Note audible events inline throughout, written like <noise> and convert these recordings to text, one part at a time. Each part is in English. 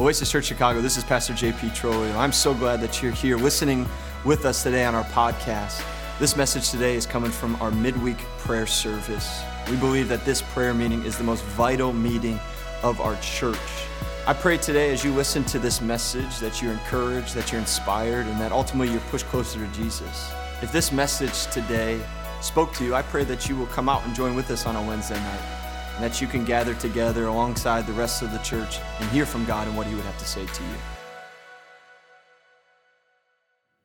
Oasis Church Chicago, this is Pastor JP Trolley. I'm so glad that you're here listening with us today on our podcast. This message today is coming from our midweek prayer service. We believe that this prayer meeting is the most vital meeting of our church. I pray today as you listen to this message that you're encouraged, that you're inspired, and that ultimately you're pushed closer to Jesus. If this message today spoke to you, I pray that you will come out and join with us on a Wednesday night and that you can gather together alongside the rest of the church and hear from God and what He would have to say to you.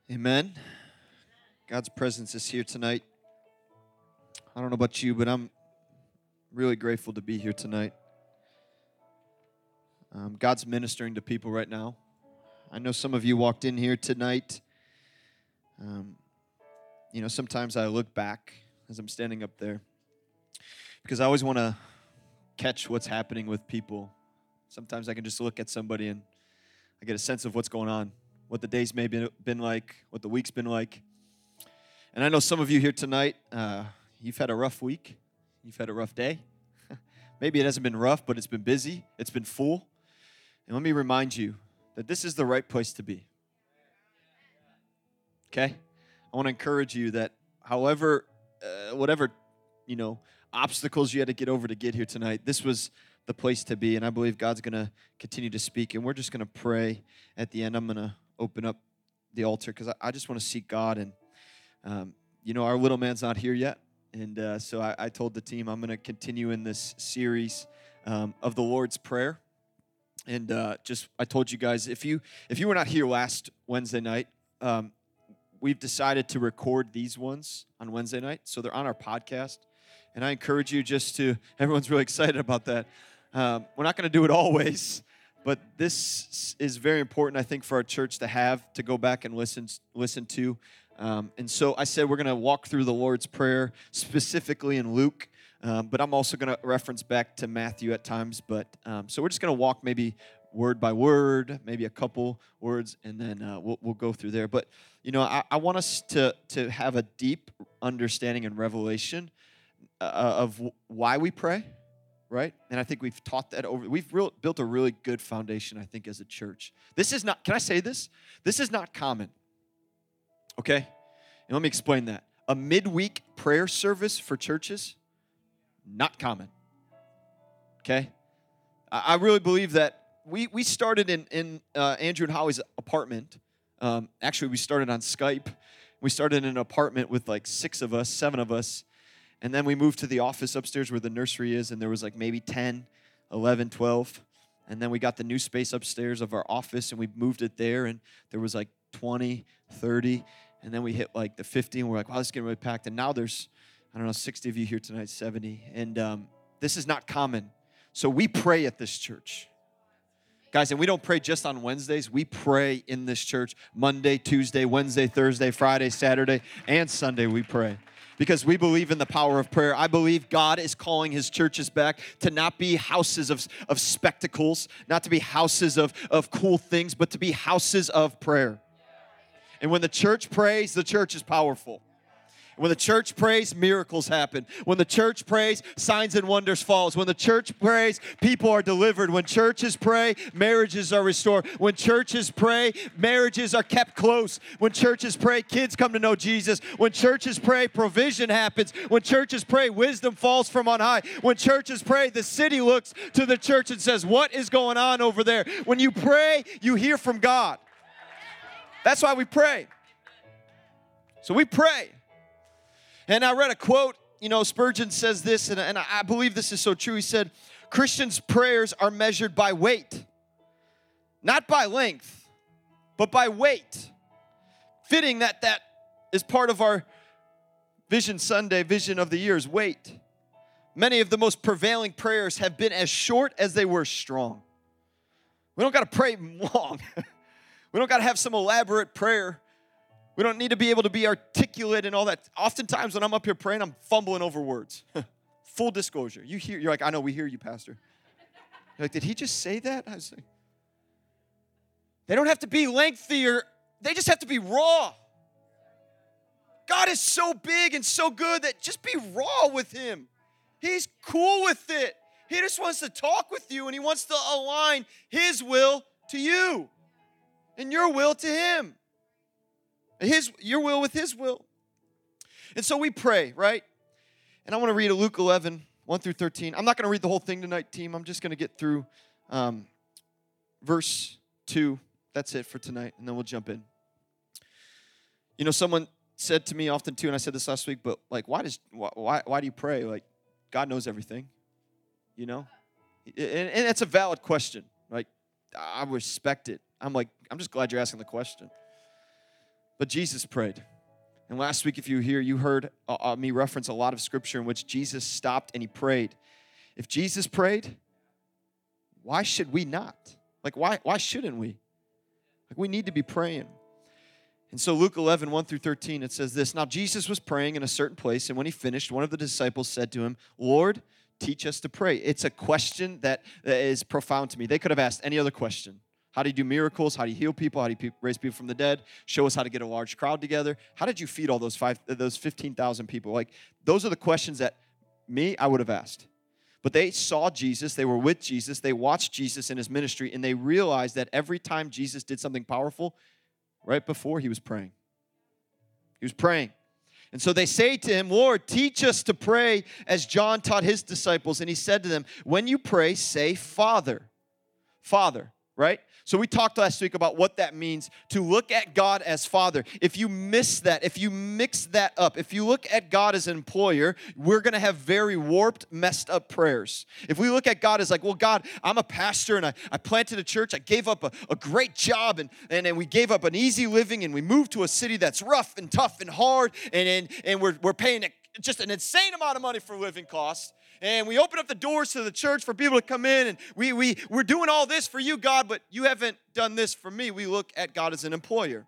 Amen. God's presence is here tonight. I don't know about you, but I'm really grateful to be here tonight. Um, God's ministering to people right now. I know some of you walked in here tonight. Um, you know, sometimes I look back as I'm standing up there because I always want to catch what's happening with people. Sometimes I can just look at somebody and I get a sense of what's going on, what the days may have been like, what the week's been like. And I know some of you here tonight, uh, you've had a rough week, you've had a rough day. <laughs> Maybe it hasn't been rough, but it's been busy, it's been full. And let me remind you that this is the right place to be. Okay? I want to encourage you that however, uh, whatever, you know, obstacles you had to get over to get here tonight, this was the place to be. And I believe God's going to continue to speak. And we're just going to pray at the end. I'm going to open up the altar because I, I, just want to seek God. And, um, you know, our little man's not here yet. And uh, so I, I, told the team I'm going to continue in this series um, of the Lord's Prayer. And uh, just I told you guys if you if you were not here last Wednesday night, um, we've decided to record these ones on Wednesday night, so they're on our podcast. And I encourage you just to, <laughs> everyone's really excited about that. Um, we're not going to do it <laughs> always, but this is very important, I think, for our church to have, to go back and listen, listen to. Um, and so I said we're going to walk through the Lord's Prayer, specifically in Luke. Um, but I'm also going to reference back to Matthew at times. But um, so we're just going to walk maybe word by word, maybe a couple words, and then uh, we'll, we'll go through there. But you know, I, I want us to to have a deep understanding and revelation uh, of why we pray, right? And I think we've taught that over. We've real, built a really good foundation, I think, as a church. This is not. Can I say this? This is not common. Okay, and let me explain that. A midweek prayer service for churches, not common. Okay, I really believe that we we started in in uh, Andrew and Holly's apartment. Um, actually, we started on Skype. We started in an apartment with like six of us, seven of us, and then we moved to the office upstairs where the nursery is, and there was like maybe 10, 11, 12. And then we got the new space upstairs of our office, and we moved it there, and there was like 20, 30. And then we hit like the 50, and we're like, wow, this is getting really packed. And now there's, I don't know, 60 of you here tonight, 70. And um, this is not common. So we pray at this church. Guys, and we don't pray just on Wednesdays. We pray in this church Monday, Tuesday, Wednesday, Thursday, Friday, Saturday, and Sunday. We pray because we believe in the power of prayer. I believe God is calling his churches back to not be houses of, of spectacles, not to be houses of, of cool things, but to be houses of prayer. And when the church prays, the church is powerful. When the church prays, miracles happen. When the church prays, signs and wonders falls. When the church prays, people are delivered. When churches pray, marriages are restored. When churches pray, marriages are kept close. When churches pray, kids come to know Jesus. When churches pray, provision happens. When churches pray, wisdom falls from on high. When churches pray, the city looks to the church and says, "What is going on over there?" When you pray, you hear from God. That's why we pray. So we pray. And I read a quote, you know, Spurgeon says this, and, and I believe this is so true. He said, Christians' prayers are measured by weight, not by length, but by weight. Fitting that that is part of our Vision Sunday, vision of the years, weight. Many of the most prevailing prayers have been as short as they were strong. We don't got to pray <laughs> long. we don't got to have some elaborate prayer. We don't need to be able to be articulate and all that. Oftentimes when I'm up here praying, I'm fumbling over words. <laughs> Full disclosure. You hear, you're like, I know, we hear you, Pastor. You're like, did he just say that? I was like, they don't have to be lengthy or they just have to be raw. God is so big and so good that just be raw with him. He's cool with it. He just wants to talk with you and he wants to align his will to you and your will to him. His your will with his will. And so we pray, right? And I want to read Luke 11, 1 through 13. I'm not going to read the whole thing tonight, team. I'm just going to get through um, verse 2. That's it for tonight, and then we'll jump in. You know, someone said to me often too, and I said this last week, but like, why does why why do you pray? Like, God knows everything, you know, and, and it's a valid question. Like, I respect it. I'm like, I'm just glad you're asking the question. But Jesus prayed. And last week, if you were here, you heard uh, uh, me reference a lot of scripture in which Jesus stopped and he prayed. If Jesus prayed, why should we not? Like, why, why shouldn't we? Like, we need to be praying. And so, Luke 11, 1 through 13, it says this Now, Jesus was praying in a certain place, and when he finished, one of the disciples said to him, Lord, teach us to pray. It's a question that is profound to me. They could have asked any other question. How do you do miracles? How do you heal people? How do you raise people from the dead? Show us how to get a large crowd together. How did you feed all those five, those fifteen thousand people? Like those are the questions that me I would have asked. But they saw Jesus, they were with Jesus, they watched Jesus in his ministry, and they realized that every time Jesus did something powerful, right before he was praying. He was praying. And so they say to him, Lord, teach us to pray as John taught his disciples. And he said to them, When you pray, say, Father. Father, right? So we talked last week about what that means to look at God as Father. If you miss that, if you mix that up, if you look at God as an employer, we're going to have very warped, messed up prayers. If we look at God as like, well, God, I'm a pastor and I, I planted a church, I gave up a, a great job and, and, and we gave up an easy living and we moved to a city that's rough and tough and hard and, and, and we're, we're paying just an insane amount of money for living costs. And we open up the doors to the church for people to come in and we, we, we're doing all this for you god but you haven't done this for me. We look at god as an employer.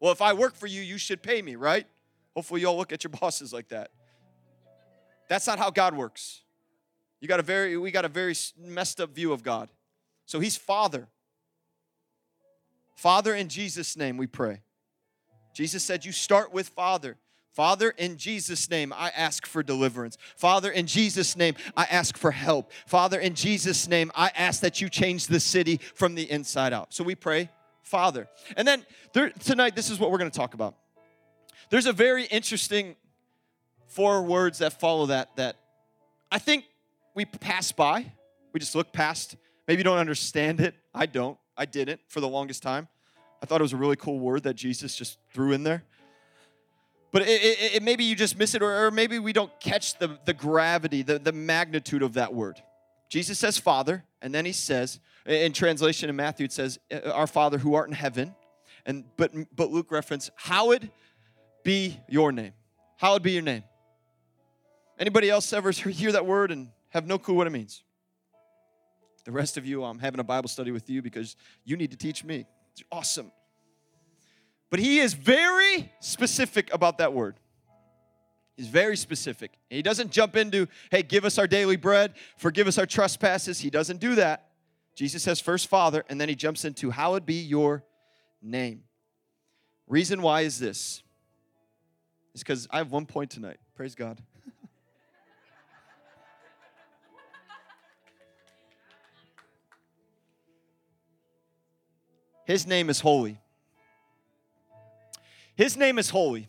Well if i work for you you should pay me right? Hopefully you all look at your <laughs> bosses like that. That's not how god works. You got a very we got a very messed up view of god. So he's father. Father in jesus name we pray. Jesus said you start with father Father, in Jesus' name, I ask for deliverance. Father, in Jesus' name, I ask for help. Father, in Jesus' name, I ask that you change the city from the inside out. So we pray, Father. And then there, tonight, this is what we're going to talk about. There's a very interesting four words that follow that that I think we pass by. We just look past. Maybe don't understand it. I don't. I didn't for the longest time. I thought it was a really cool word that Jesus just threw in there. But it, it, it, maybe you just miss it, or, or, maybe we don't catch the, the gravity, the, the magnitude of that word. Jesus says, Father, and then he says, in translation in Matthew, it says, uh, Our Father who art in heaven. And but but Luke reference, Hallowed be your name. Hallowed be your name. Anybody else ever <laughs> hear that word and have no clue what it means? The rest of you, I'm having a Bible study with you because you need to teach me. It's awesome. But he is very specific about that word. He's very specific. He doesn't jump into, hey, give us our daily bread, forgive us our trespasses. He doesn't do that. Jesus says first Father, and then he jumps into, hallowed be your name. Reason why is this? Is because I have one point tonight. Praise God. <laughs> His name is holy. His name is holy.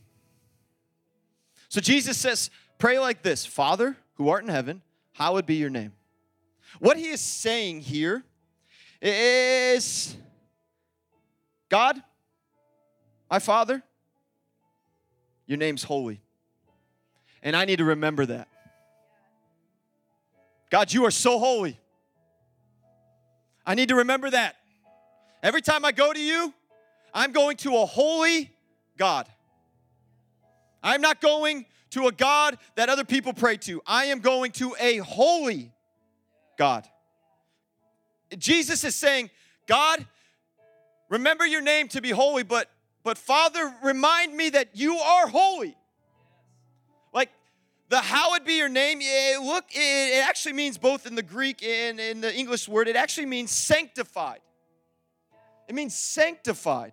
So Jesus says, Pray like this Father, who art in heaven, hallowed be your name. What he is saying here is God, my Father, your name's holy. And I need to remember that. God, you are so holy. I need to remember that. Every time I go to you, I'm going to a holy God. I'm not going to a God that other people pray to. I am going to a holy God. Jesus is saying, God, remember your name to be holy, but but Father, remind me that you are holy. Like the hallowed be your name, it, look, it, it actually means both in the Greek and in the English word, it actually means sanctified. It means sanctified.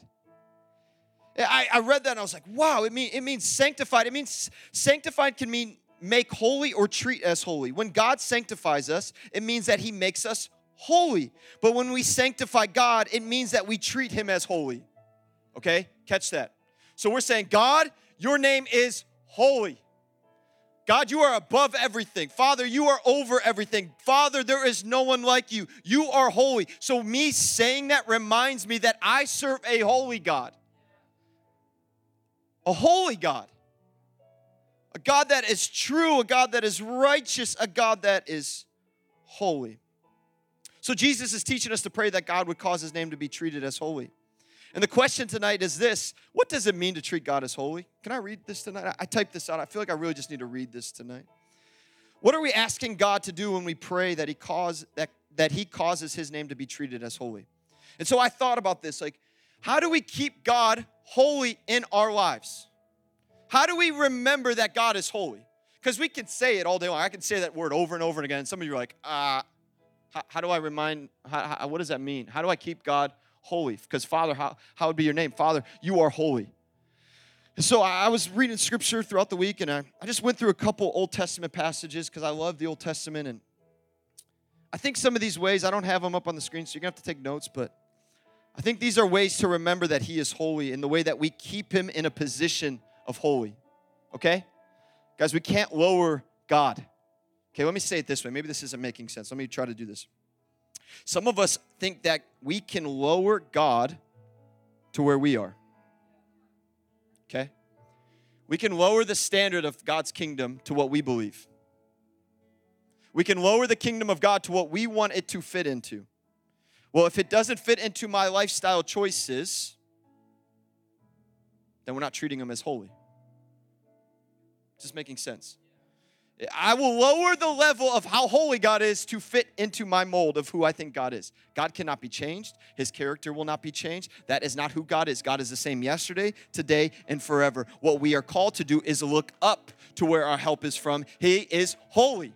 I, I read that and I was like, wow, it, mean, it means sanctified. It means sanctified can mean make holy or treat as holy. When God sanctifies us, it means that He makes us holy. But when we sanctify God, it means that we treat him as holy. Okay? Catch that. So we're saying, God, your name is holy. God, you are above everything. Father, you are over everything. Father, there is no one like you. You are holy. So, me saying that reminds me that I serve a holy God. A holy God. A God that is true, a God that is righteous, a God that is holy. So, Jesus is teaching us to pray that God would cause his name to be treated as holy. And the question tonight is this What does it mean to treat God as holy? Can I read this tonight? I typed this out. I feel like I really just need to read this tonight. What are we asking God to do when we pray that He cause that, that He causes His name to be treated as holy? And so I thought about this like, how do we keep God holy in our lives? How do we remember that God is holy? Because we can say it all day long. I can say that word over and over and again. Some of you are like, ah, uh, how, how, do I remind, how, how, what does that mean? How do I keep God holy. Because, Father, how, how would be your name? Father, you are holy. So I was reading scripture throughout the week, and I, I just went through a couple Old Testament passages because I love the Old Testament. And I think some of these ways, I don't have them up on the screen, so you're going to have to take notes, but I think these are ways to remember that He is holy in the way that we keep Him in a position of holy. Okay? Guys, we can't lower God. Okay, let me say it this way. Maybe this isn't making sense. Let me try to do this. Some of us think that we can lower God to where we are. Okay? We can lower the standard of God's kingdom to what we believe. We can lower the kingdom of God to what we want it to fit into. Well, if it doesn't fit into my lifestyle choices, then we're not treating them as holy. Just making sense. I will lower the level of how holy God is to fit into my mold of who I think God is. God cannot be changed. His character will not be changed. That is not who God is. God is the same yesterday, today, and forever. What we are called to do is look up to where our help is from. He is holy.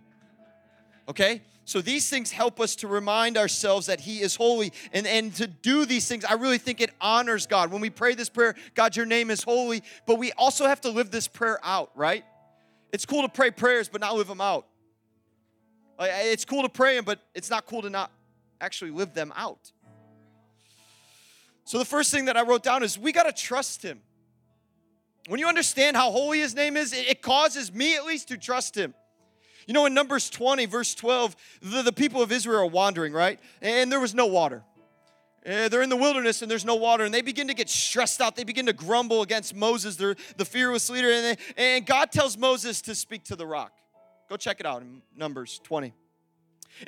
Okay? So these things help us to remind ourselves that He is holy. And, and to do these things, I really think it honors God. When we pray this prayer, God, your name is holy, but we also have to live this prayer out, right? It's cool to pray prayers, but not live them out. It's cool to pray them, but it's not cool to not actually live them out. So the first thing that I wrote down is we got to trust him. When you understand how holy his name is, it causes me at least to trust him. You know, in Numbers 20, verse 12, the, the people of Israel are wandering, right? And there was no water. Uh, they're in the wilderness and there's no water, and they begin to get stressed out. They begin to grumble against Moses, they're the fearless leader. And, they, and God tells Moses to speak to the rock. Go check it out in Numbers 20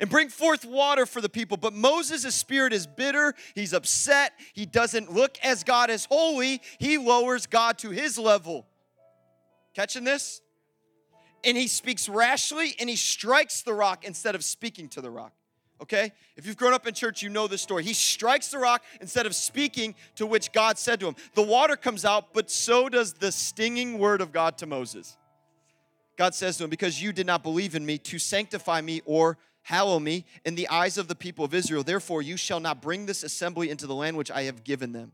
and bring forth water for the people. But Moses' spirit is bitter. He's upset. He doesn't look as God as holy. He lowers God to his level. Catching this? And he speaks rashly and he strikes the rock instead of speaking to the rock okay? If you've grown up in church, you know this story. He strikes the rock instead of speaking to which God said to him. The water comes out, but so does the stinging word of God to Moses. God says to him, Because you did not believe in me to sanctify me or hallow me in the eyes of the people of Israel, therefore you shall not bring this assembly into the land which I have given them.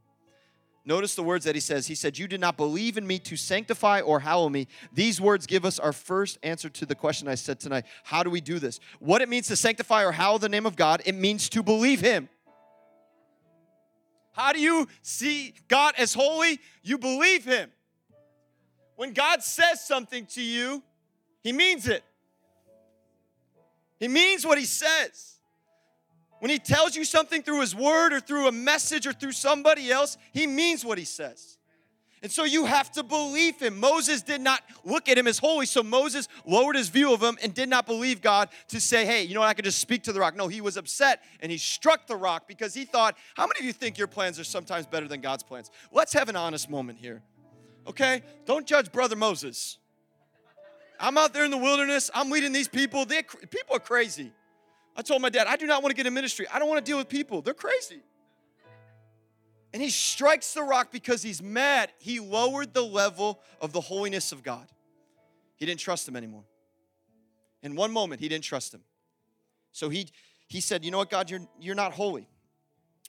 Notice the words that he says. He said, You did not believe in me to sanctify or hallow me. These words give us our first answer to the question I said tonight. How do we do this? What it means to sanctify or hallow the name of God, it means to believe him. How do you see God as holy? You believe him. When God says something to you, he means it. He means what he says. When he tells you something through his word or through a message or through somebody else, he means what he says. And so you have to believe him. Moses did not look at him as holy, so Moses lowered his view of him and did not believe God to say, hey, you know what, I could just speak to the rock. No, he was upset and he struck the rock because he thought, how many of you think your plans are sometimes better than God's plans? Let's have an honest moment here, okay? Don't judge Brother Moses. I'm out there in the wilderness, I'm leading these people. They're, people are crazy. I told my dad, I do not want to get in ministry. I don't want to deal with people. They're crazy. And he strikes the rock because he's mad. He lowered the level of the holiness of God. He didn't trust him anymore. In one moment, he didn't trust him. So he, he said, You know what, God, you're, you're not holy.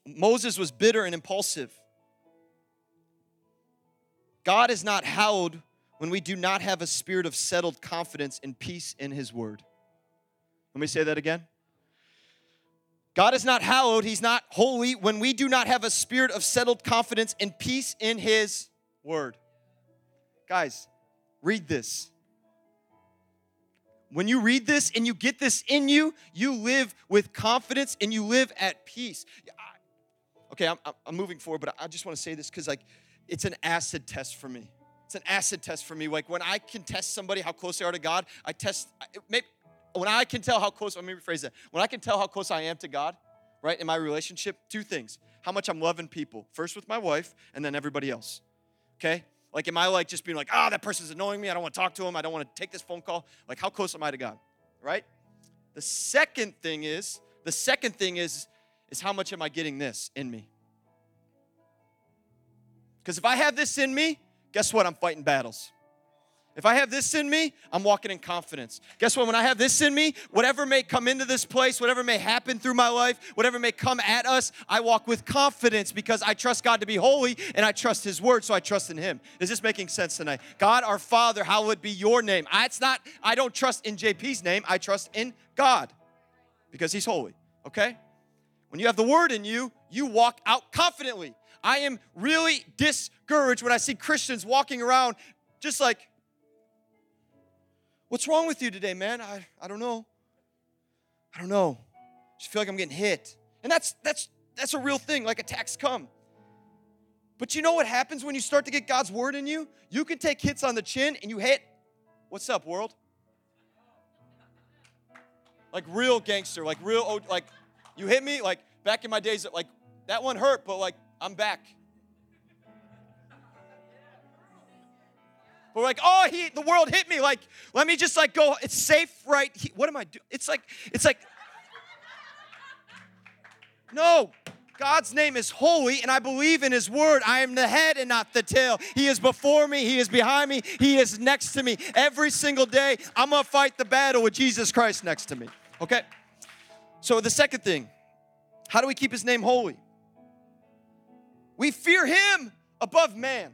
Moses was bitter and impulsive. God is not hallowed when we do not have a spirit of settled confidence and peace in his word. Let me say that again. God is not hallowed, He's not holy when we do not have a spirit of settled confidence and peace in His word. Guys, read this. When you read this and you get this in you, you live with confidence and you live at peace. Okay, I'm, I'm moving forward, but I just want to say this because, like, it's an acid test for me. It's an acid test for me. Like, when I can test somebody how close they are to God, I test, maybe, when I can tell how close, let me rephrase that. When I can tell how close I am to God, right, in my relationship, two things. How much I'm loving people, first with my wife, and then everybody else. Okay? Like, am I like just being like, ah, oh, that person's annoying me. I don't want to talk to him. I don't want to take this phone call. Like, how close am I to God? Right? The second thing is, the second thing is, is how much am I getting this in me? Because if I have this in me, guess what? I'm fighting battles. If I have this in me, I'm walking in confidence. Guess what? When I have this in me, whatever may come into this place, whatever may happen through my life, whatever may come at us, I walk with confidence because I trust God to be holy and I trust His word, so I trust in Him. Is this making sense tonight? God, our Father, hallowed be your name. I, it's not, I don't trust in JP's name, I trust in God because He's holy, okay? When you have the word in you, you walk out confidently. I am really discouraged when I see Christians walking around just like, What's wrong with you today, man? I, I don't know. I don't know. I just feel like I'm getting hit. And that's that's that's a real thing, like attacks come. But you know what happens when you start to get God's word in you? You can take hits on the chin and you hit, what's up, world? Like real gangster, like real, oh, like you hit me, like back in my days, like that one hurt, but like I'm back. We're like, oh, he, the world hit me. Like, let me just like go. It's safe, right? He, what am I doing? It's like, it's like, no. God's name is holy, and I believe in His word. I am the head and not the tail. He is before me, He is behind me, He is next to me. Every single day, I'm gonna fight the battle with Jesus Christ next to me. Okay? So, the second thing, how do we keep His name holy? We fear Him above man.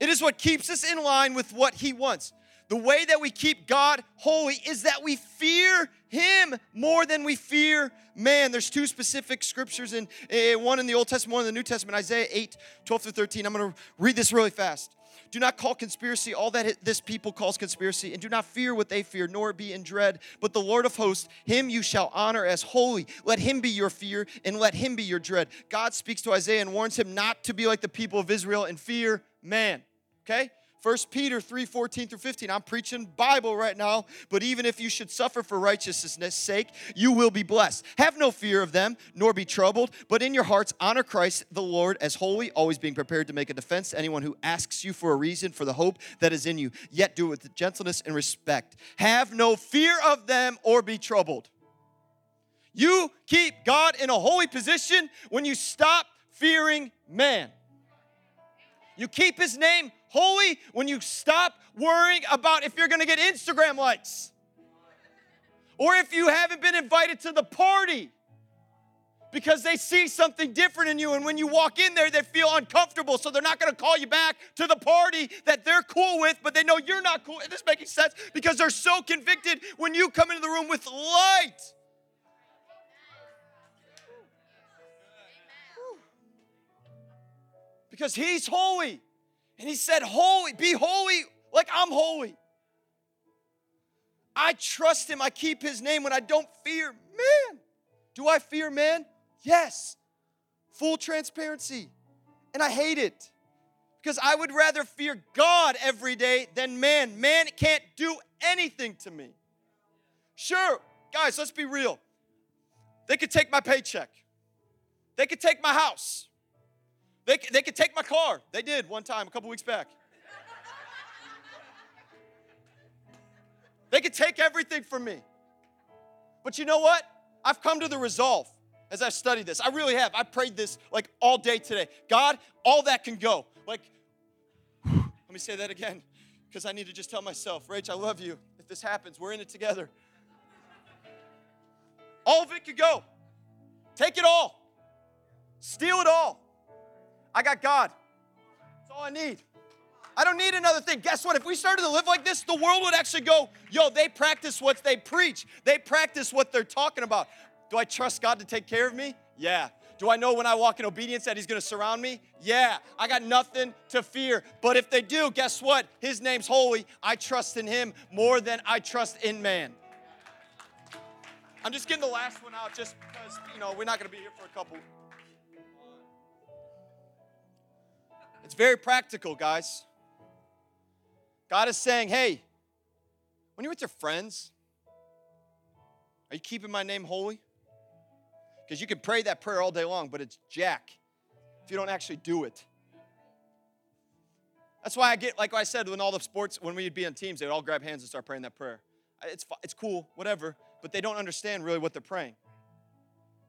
It is what keeps us in line with what He wants. The way that we keep God holy is that we fear Him more than we fear man. There's two specific scriptures in uh, one in the Old Testament, one in the New Testament, Isaiah 8, 12 through 13. I'm going to read this really fast. Do not call conspiracy all that this people calls conspiracy, and do not fear what they fear, nor be in dread. But the Lord of hosts, him you shall honor as holy. Let him be your fear, and let him be your dread. God speaks to Isaiah and warns him not to be like the people of Israel and fear man. Okay? 1 Peter 3 14 through 15. I'm preaching Bible right now, but even if you should suffer for righteousness' sake, you will be blessed. Have no fear of them, nor be troubled, but in your hearts honor Christ the Lord as holy, always being prepared to make a defense to anyone who asks you for a reason for the hope that is in you. Yet do it with gentleness and respect. Have no fear of them or be troubled. You keep God in a holy position when you stop fearing man. You keep his name holy when you stop worrying about if you're going to get Instagram likes or if you haven't been invited to the party because they see something different in you. And when you walk in there, they feel uncomfortable. So they're not going to call you back to the party that they're cool with, but they know you're not cool. Is this making sense? Because they're so convicted when you come into the room with light. Because he's holy. And he said, Holy, be holy like I'm holy. I trust him. I keep his name when I don't fear man. Do I fear man? Yes. Full transparency. And I hate it because I would rather fear God every day than man. Man can't do anything to me. Sure, guys, let's be real. They could take my paycheck, they could take my house, they, they could take my car. They did one time a couple weeks back. They could take everything from me. But you know what? I've come to the resolve as I study this. I really have. I prayed this like all day today. God, all that can go. Like, <sighs> let me say that again because I need to just tell myself, Rach, I love you. If this happens, we're in it together. All of it could go. Take it all. Steal it all. I got God. That's all I need. I don't need another thing. Guess what? If we started to live like this, the world would actually go, yo, they practice what they preach. They practice what they're talking about. Do I trust God to take care of me? Yeah. Do I know when I walk in obedience that He's gonna surround me? Yeah. I got nothing to fear. But if they do, guess what? His name's holy. I trust in Him more than I trust in man. I'm just getting the last one out just because, you know, we're not gonna be here for a couple. It's very practical, guys. God is saying, hey, when you're with your friends, are you keeping my name holy? Because you can pray that prayer all day long, but it's jack if you don't actually do it. That's why I get, like I said, when all the sports, when we'd be on teams, they'd all grab hands and start praying that prayer. It's, it's cool, whatever, but they don't understand really what they're praying.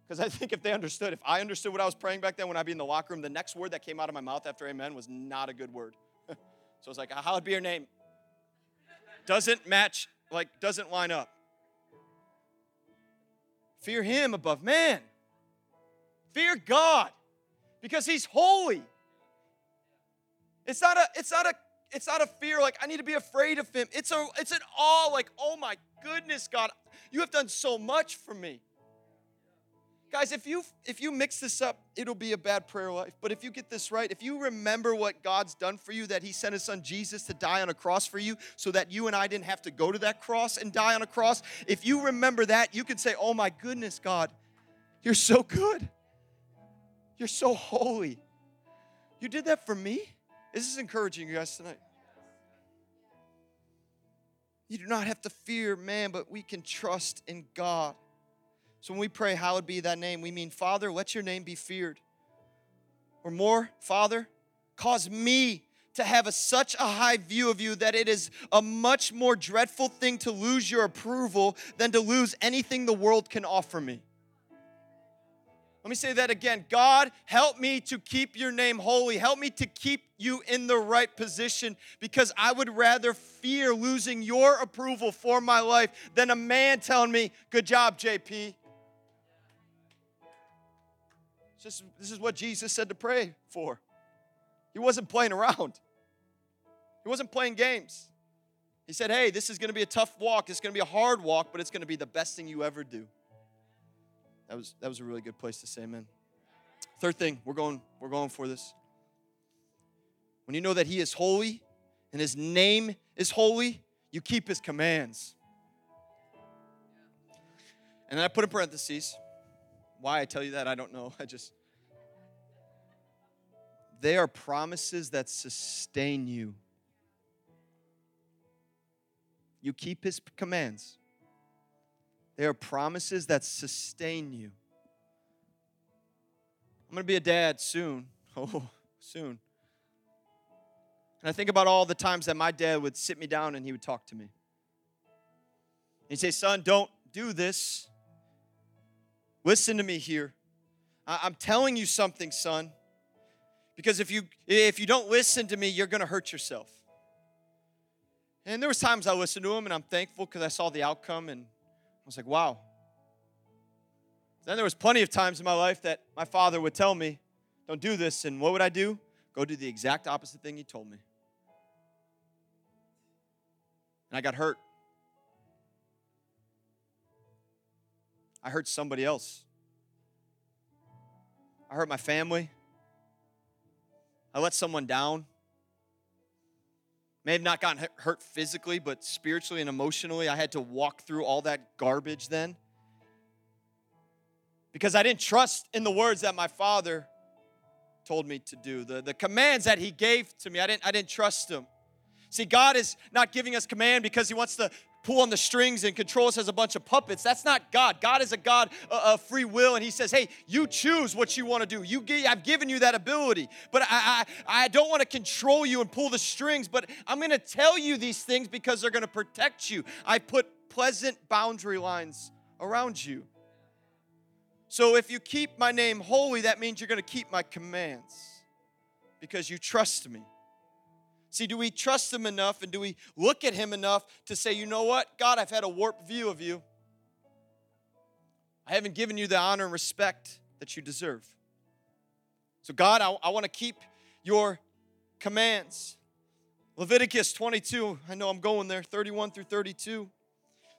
Because I think if they understood, if I understood what I was praying back then when I'd be in the locker room, the next word that came out of my mouth after amen was not a good word. <laughs> so it's like, how'd be your name? Doesn't match, like, doesn't line up. Fear him above man. Fear God because he's holy. It's not a it's not a it's not a fear like I need to be afraid of him. It's a it's an awe like, "Oh my goodness, God, you have done so much for me." Guys, if you if you mix this up, it'll be a bad prayer life. But if you get this right, if you remember what God's done for you, that He sent His Son Jesus to die on a cross for you, so that you and I didn't have to go to that cross and die on a cross. If you remember that, you can say, "Oh my goodness, God, you're so good. You're so holy. You did that for me." This is encouraging you guys tonight. You do not have to fear man, but we can trust in God. So when we pray, hallowed be thy name, we mean, Father, let your name be feared. Or more, Father, cause me to have a, such a high view of you that it is a much more dreadful thing to lose your approval than to lose anything the world can offer me. Let me say that again. God, help me to keep your name holy. Help me to keep you in the right position because I would rather fear losing your approval for my life than a man telling me, Good job, JP. Just, this is what Jesus said to pray for. He wasn't playing around, he wasn't playing games. He said, Hey, this is going to be a tough walk. It's going to be a hard walk, but it's going to be the best thing you ever do. That was, that was a really good place to say amen. Third thing, we're going, we're going for this. When you know that He is holy and His name is holy, you keep His commands. And then I put in parentheses. Why I tell you that, I don't know. <laughs> I just. They are promises that sustain you. You keep His commands. They are promises that sustain you. I'm going to be a dad soon. <laughs> Oh, soon. And I think about all the times that my dad would sit me down and he would talk to me. He'd say, Son, don't do this. Listen to me here. I'm telling you something, son. Because if you if you don't listen to me, you're going to hurt yourself. And there was times I listened to him and I'm thankful because I saw the outcome and I was like, wow. Then there was plenty of times in my life that my father would tell me, don't do this. And what would I do? Go do the exact opposite thing he told me. And I got hurt. I hurt somebody else. I hurt my family. I let someone down. May have not gotten hurt physically, but spiritually and emotionally, I had to walk through all that garbage then. Because I didn't trust in the words that my father told me to do, the, the commands that he gave to me. I didn't, I didn't trust him. See, God is not giving us command because he wants to pull on the strings and control us as a bunch of puppets. That's not God. God is a God of free will, and He says, "Hey, you choose what you want to do. You, I've given you that ability, but I, I, I don't want to control you and pull the strings. But I'm going to tell you these things because they're going to protect you. I put pleasant boundary lines around you. So if you keep my name holy, that means you're going to keep my commands because you trust me. See, do we trust Him enough and do we look at Him enough to say, you know what, God, I've had a warped view of you. I haven't given you the honor and respect that you deserve. So, God, I, I want to keep your commands. Leviticus 22, I know I'm going there, 31 through 32.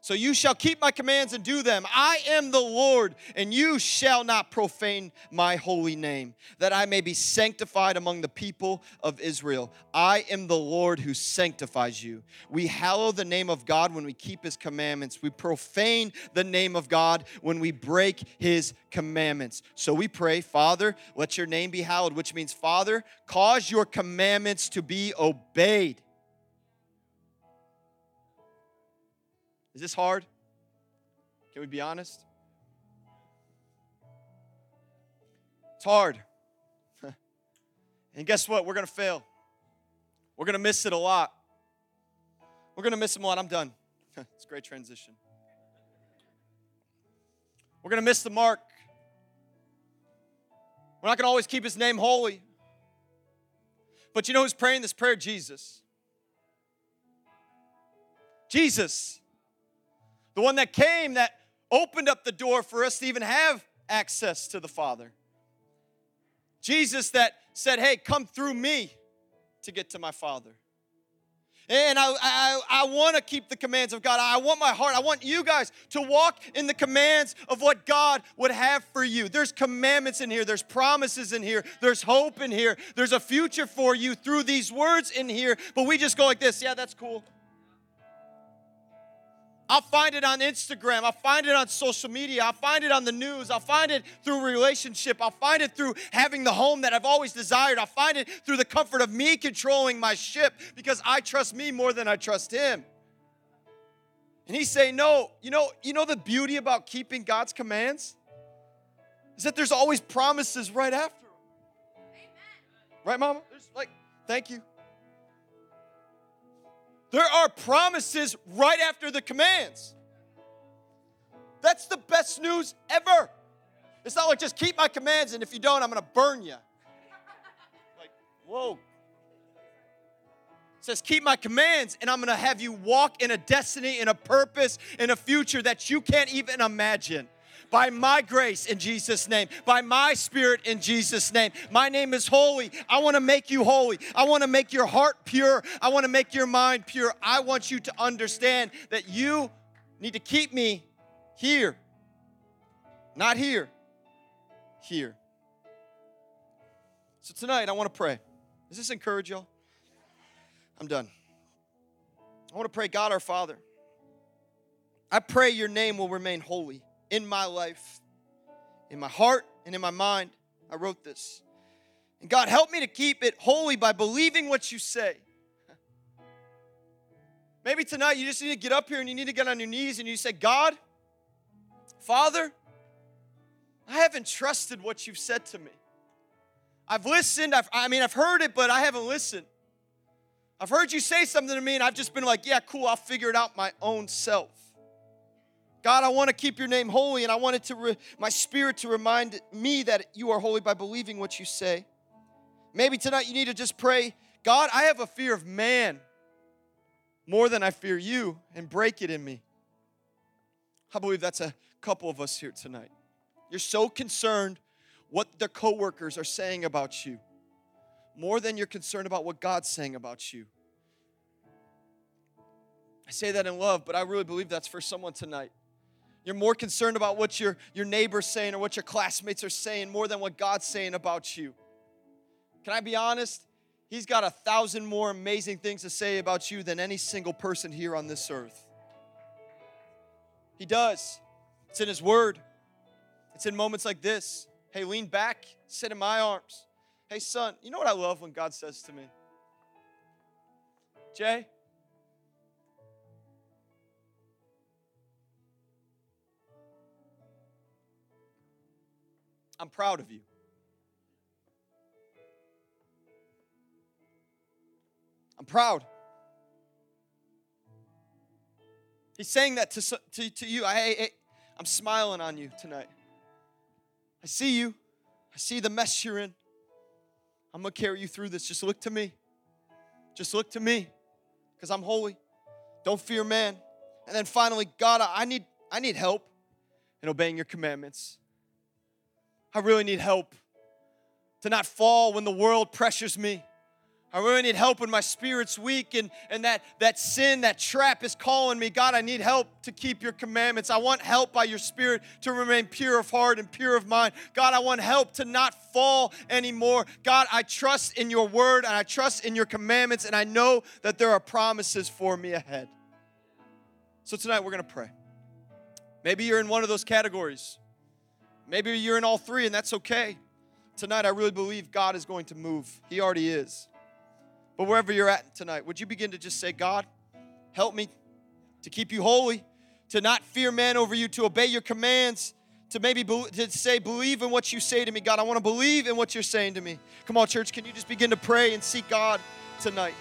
So you shall keep my commands and do them. I am the Lord, and you shall not profane my holy name, that I may be sanctified among the people of Israel. I am the Lord who sanctifies you. We hallow the name of God when we keep his commandments. We profane the name of God when we break his commandments. So we pray, Father, let your name be hallowed, which means, Father, cause your commandments to be obeyed. Is this hard? Can we be honest? It's hard. <laughs> and guess what? We're going to fail. We're going to miss it a lot. We're going to miss it a lot. I'm done. <laughs> it's a great transition. We're going to miss the mark. We're not going to always keep his name holy. But you know who's praying this prayer? Jesus. Jesus the one that came that opened up the door for us to even have access to the Father. Jesus that said, Hey, come through me to get to my Father. And I, I, I want to keep the commands of God. I want my heart, I want you guys to walk in the commands of what God would have for you. There's commandments in here, there's promises in here, there's hope in here, there's a future for you through these words in here. But we just go like this yeah, that's cool. I'll find it on Instagram. I'll find it on social media. I'll find it on the news. I'll find it through relationship. I'll find it through having the home that I've always desired. I'll find it through the comfort of me controlling my ship because I trust me more than I trust him. And he's saying, No, you know, you know the beauty about keeping God's commands? Is that there's always promises right after them. Right, Mama? There's like, thank you. There are promises right after the commands. That's the best news ever. It's not like just keep my commands, and if you don't, I'm gonna burn you. Like, whoa. It says, keep my commands, and I'm gonna have you walk in a destiny, in a purpose, in a future that you can't even imagine by my grace in Jesus' name, by my spirit in Jesus' name. My name is holy. I want to make you holy. I want to make your heart pure. I want to make your mind pure. I want you to understand that you need to keep me here, not here, here. So tonight, I want to pray. Does this encourage y'all? I'm done. I want to pray, God our Father. I pray your name will remain holy in my life, in my heart, and in my mind. I wrote this. And God, help me to keep it holy by believing what you say. Maybe tonight you just need to get up here and you need to get on your knees and you say, God, Father, I haven't trusted what you've said to me. I've listened, I've, I mean, I've heard it, but I haven't listened. I've heard you say something to me and I've just been like, yeah, cool, I'll figure it out my own self. God, I want to keep your name holy, and I wanted to re- my spirit to remind me that you are holy by believing what you say. Maybe tonight you need to just pray, God, I have a fear of man more than I fear you, and break it in me. I believe that's a couple of us here tonight. You're so concerned what the coworkers are saying about you more than you're concerned about what God's saying about you. I say that in love, but I really believe that's for someone tonight. You're more concerned about what your, your neighbor's saying or what your classmates are saying more than what God's saying about you. Can I be honest? He's got a thousand more amazing things to say about you than any single person here on this earth. He does. It's in His Word, it's in moments like this. Hey, lean back, sit in my arms. Hey, son, you know what I love when God says to me? Jay, I'm proud of you. I'm proud. He's saying that to, to, to you. I, I, I'm smiling on you tonight. I see you. I see the mess you're in. I'm going to carry you through this. Just look to me. Just look to me because I'm holy. Don't fear man. And then finally, God, I need, I need help in obeying your commandments. I really need help to not fall when the world pressures me, I really need help when my spirit's weak and, and that, that sin, that trap is calling me. God, I need help to keep your commandments. I want help by your spirit to remain pure of heart and pure of mind. God, I want help to not fall anymore. God, I trust in your word and I trust in your commandments, and I know that there are promises for me ahead. So tonight we're going to pray. Maybe you're in one of those categories. Maybe you're in all three, and that's okay. Tonight, I really believe God is going to move. He already is. But wherever you're at tonight, would you begin to just say, God, help me to keep you holy, to not fear man over you, to obey your commands, to maybe be, to say, believe in what you say to me. God, I want to believe in what you're saying to me. Come on, church, can you just begin to pray and seek God tonight?